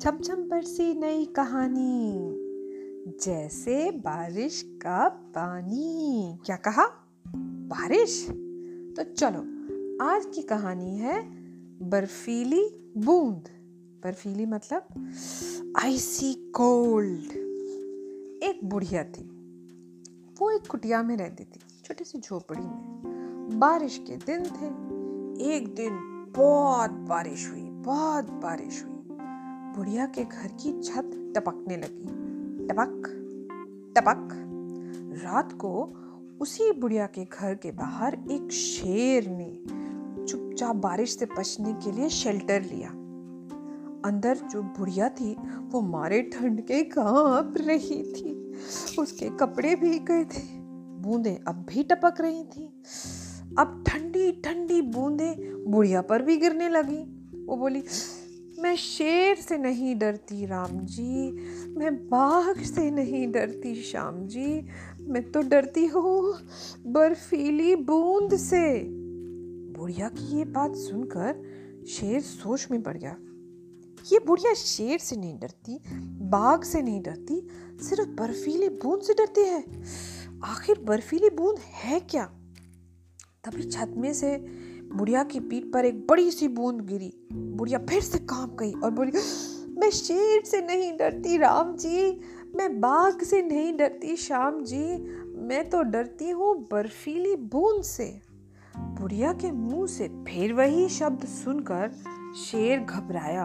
छम छम बरसी नई कहानी। जैसे बारिश का पानी। क्या कहा? बारिश? तो चलो, आज की कहानी है बर्फीली बूंद। बर्फीली मतलब आइसी कोल्ड एक बुढ़िया थी। वो एक कुटिया में रहती थी, छोटी सी झोपड़ी में। बारिश के दिन थे। एक दिन बहुत बारिश हुई, बहुत बारिश हुई। बुढ़िया के घर की छत टपकने लगी। टपक टपक। रात को उसी बुढ़िया के घर के बाहर एक शेर ने चुपचाप बारिश से बचने के लिए शेल्टर लिया। अंदर जो बुढ़िया थी, वो मारे ठंड के काँप रही थी। उसके कपड़े भीग गए थे, बूंदे अब भी टपक रही थी। अब ठंडी ठंडी बूंदे बुढ़िया पर भी गिरने लगी। वो बोली मैं शेर से नहीं डरती राम जी, मैं बाघ से नहीं डरती श्याम जी। मैं तो डरती हूँ बर्फीली बूंद से। बुढ़िया की ये बात सुनकर शेर सोच में पड़ गया। ये बुढ़िया शेर से नहीं डरती, बाघ से नहीं डरती, सिर्फ़ बर्फीली बूंद से डरती है। आखिर बर्फीली बूंद है क्या? तभी छत में से बुढ़िया की पीठ पर एक बड़ी सी बूंद गिरी। बुढ़िया फिर से काँप गई और बोली, मैं शेर से नहीं डरती राम जी, मैं बाघ से नहीं डरती श्याम जी, मैं तो डरती हूँ बर्फीली बूंद से। बुढ़िया के मुँह से फिर वही शब्द सुनकर शेर घबराया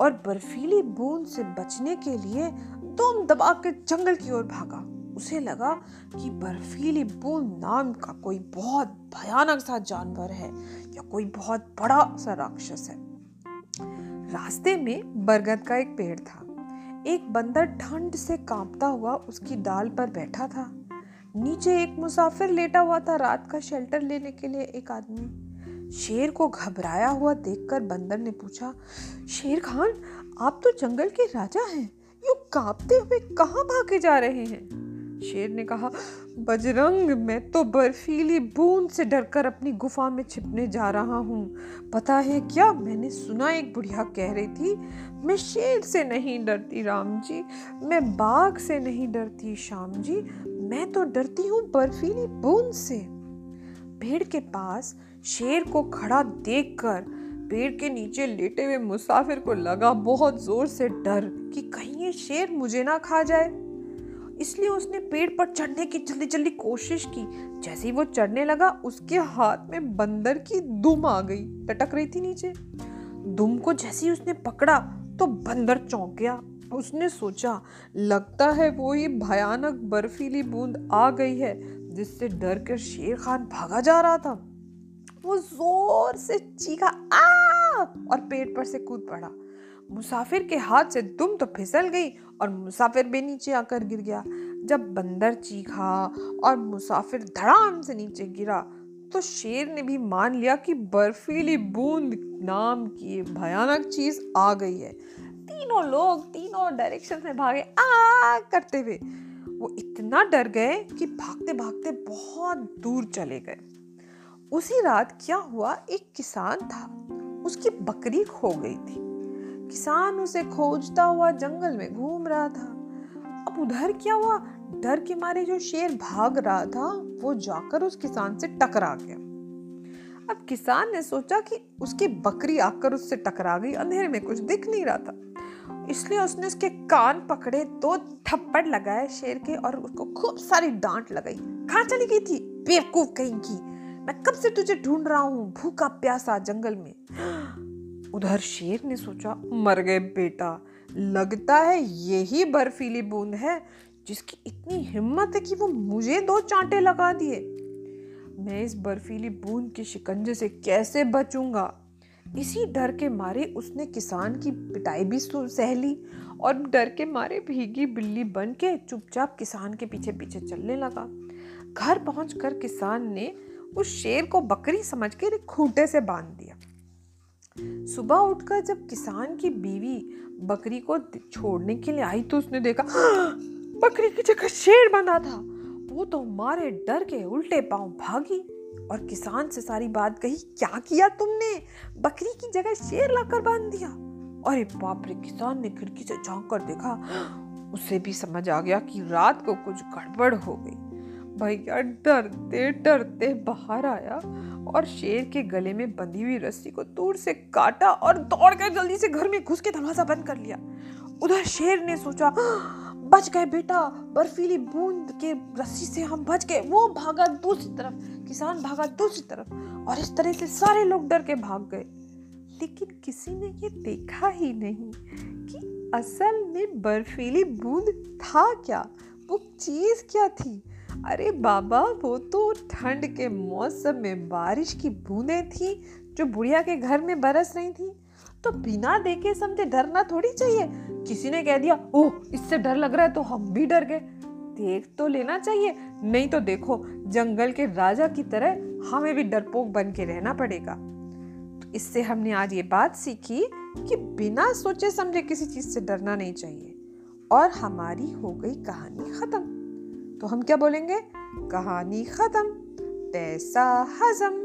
और बर्फीली बूंद से बचने के लिए दुम दबा के जंगल की ओर भागा। उसे लगा कि बर्फीली बूंद नाम का कोई बहुत भयानक सा जानवर है या कोई बहुत बड़ा सा राक्षस है। रास्ते में बरगद का एक पेड़ था। एक बंदर ठंड से कांपता हुआ उसकी डाल पर बैठा था। नीचे एक मुसाफिर लेटा हुआ था रात का शेल्टर लेने के लिए एक आदमी। शेर को घबराया हुआ देखकर बंदर ने पूछा, शेर खान, आप तो जंगल के राजा हैं। यू कांपते हुए कहाँ भागे जा रहे हैं? शेर ने कहा, बजरंग, मैं तो बर्फीली बूंद से डरकर अपनी गुफा में छिपने जा रहा हूँ। पता है क्या, मैंने सुना एक बुढ़िया कह रही थी, मैं शेर से नहीं डरती राम जी, मैं बाघ से नहीं डरती श्याम जी, मैं तो डरती हूँ बर्फीली बूंद से। पेड़ के पास शेर को खड़ा देखकर पेड़ के नीचे लेटे हुए मुसाफिर को लगा बहुत ज़ोर से डर कि कहीं ये शेर मुझे ना खा जाए। इसलिए उसने पेड़ पर चढ़ने की जल्दी जल्दी कोशिश की। जैसे ही वो चढ़ने लगा, उसके हाथ में बंदर की दुम आ गई, टटक रही थी नीचे। दुम को जैसे ही उसने पकड़ा तो बंदर चौंक गया। उसने सोचा, लगता है वो ही भयानक बर्फीली बूंद आ गई है, जिससे डर कर शेर खान भागा जा रहा था। वो ज़ोर से चीखा आ और पेड़ पर से कूद पड़ा। मुसाफिर के हाथ से दुम तो फिसल गई और मुसाफिर भी नीचे आकर गिर गया। जब बंदर चीखा और मुसाफिर धड़ाम से नीचे गिरा तो शेर ने भी मान लिया कि बर्फीली बूंद नाम की भयानक चीज़ आ गई है। तीनों लोग तीनों डायरेक्शन में भागे आ करते हुए। वो इतना डर गए कि भागते भागते बहुत दूर चले गए। उसी रात क्या हुआ? एक किसान था। उसकी बकरी खो गई थी। किसान उसे खोजता हुआ जंगल में घूम रहा था। अब उधर क्या हुआ? डर के मारे जो शेर भाग रहा था, वो जाकर उस किसान से टकरा गया। अब किसान ने सोचा कि उसकी बकरी आकर उससे टकरा गई, अंधेरे में कुछ दिख नहीं रहा था। इसलिए उसने उसके कान पकड़े, दो थप्पड़ लगाए शेर के और उसको खूब सारी डांट लगाई। कहाँ चली गई थी? बेवकूफ़ कहीं की। मैं कब से तुझे ढूंढ रहा हूँ? भूखा प्यासा जंगल में। उधर शेर ने सोचा, मर गए बेटा। लगता है यही बर्फीली बूंद है, जिसकी इतनी हिम्मत है कि वो मुझे दो चांटे लगा दिए। मैं इस बर्फीली बूंद के शिकंजे से कैसे बचूँगा? इसी डर के मारे उसने किसान की पिटाई भी सह ली और डर के मारे भीगी बिल्ली बन के चुपचाप किसान के पीछे पीछे चलने लगा। घर पहुंचकर किसान ने उस शेर को बकरी समझ के खूंटे से बाँध दिया। सुबह उठकर जब किसान की बीवी बकरी को छोड़ने के लिए आई तो उसने देखा बकरी की जगह शेर बंधा था। वो तो मारे डर के उल्टे पाँव भागी और किसान से सारी बात कही, क्या किया तुमने? बकरी की जगह शेर लाकर बाँध दिया। अरे बाप रे, किसान ने खिड़की से झाँक कर देखा उसे भी समझ आ गया कि रात को कुछ गड़बड़ हो गई। भैया डरते डरते बाहर आया और शेर के गले में बंधी हुई रस्सी को दूर से काटा और दौड़कर जल्दी से घर में घुस के दरवाज़ा बंद कर लिया। उधर शेर ने सोचा, बच गए बेटा, बर्फीली बूंद के रस्सी से हम बच गए। वो भागा दूसरी तरफ़, किसान भागा दूसरी तरफ़ और इस तरह से सारे लोग डर के भाग गए। लेकिन किसी ने ये देखा ही नहीं कि असल में बर्फीली बूंद था क्या, वो चीज़ क्या थी। अरे बाबा, वो तो ठंड के मौसम में बारिश की बूंदें थी जो बुढ़िया के घर में बरस रही थी। तो बिना देखे समझे डरना थोड़ी चाहिए। किसी ने कह दिया, ओह, इससे डर लग रहा है तो हम भी डर गए। देख तो लेना चाहिए, नहीं तो देखो, जंगल के राजा की तरह हमें भी डरपोक बन के रहना पड़ेगा। तो इससे हमने आज ये बात सीखी कि बिना सोचे समझे किसी चीज़ से डरना नहीं चाहिए। और हमारी हो गई कहानी खत्म। तो हम क्या बोलेंगे? कहानी खत्म। पैसा हजम।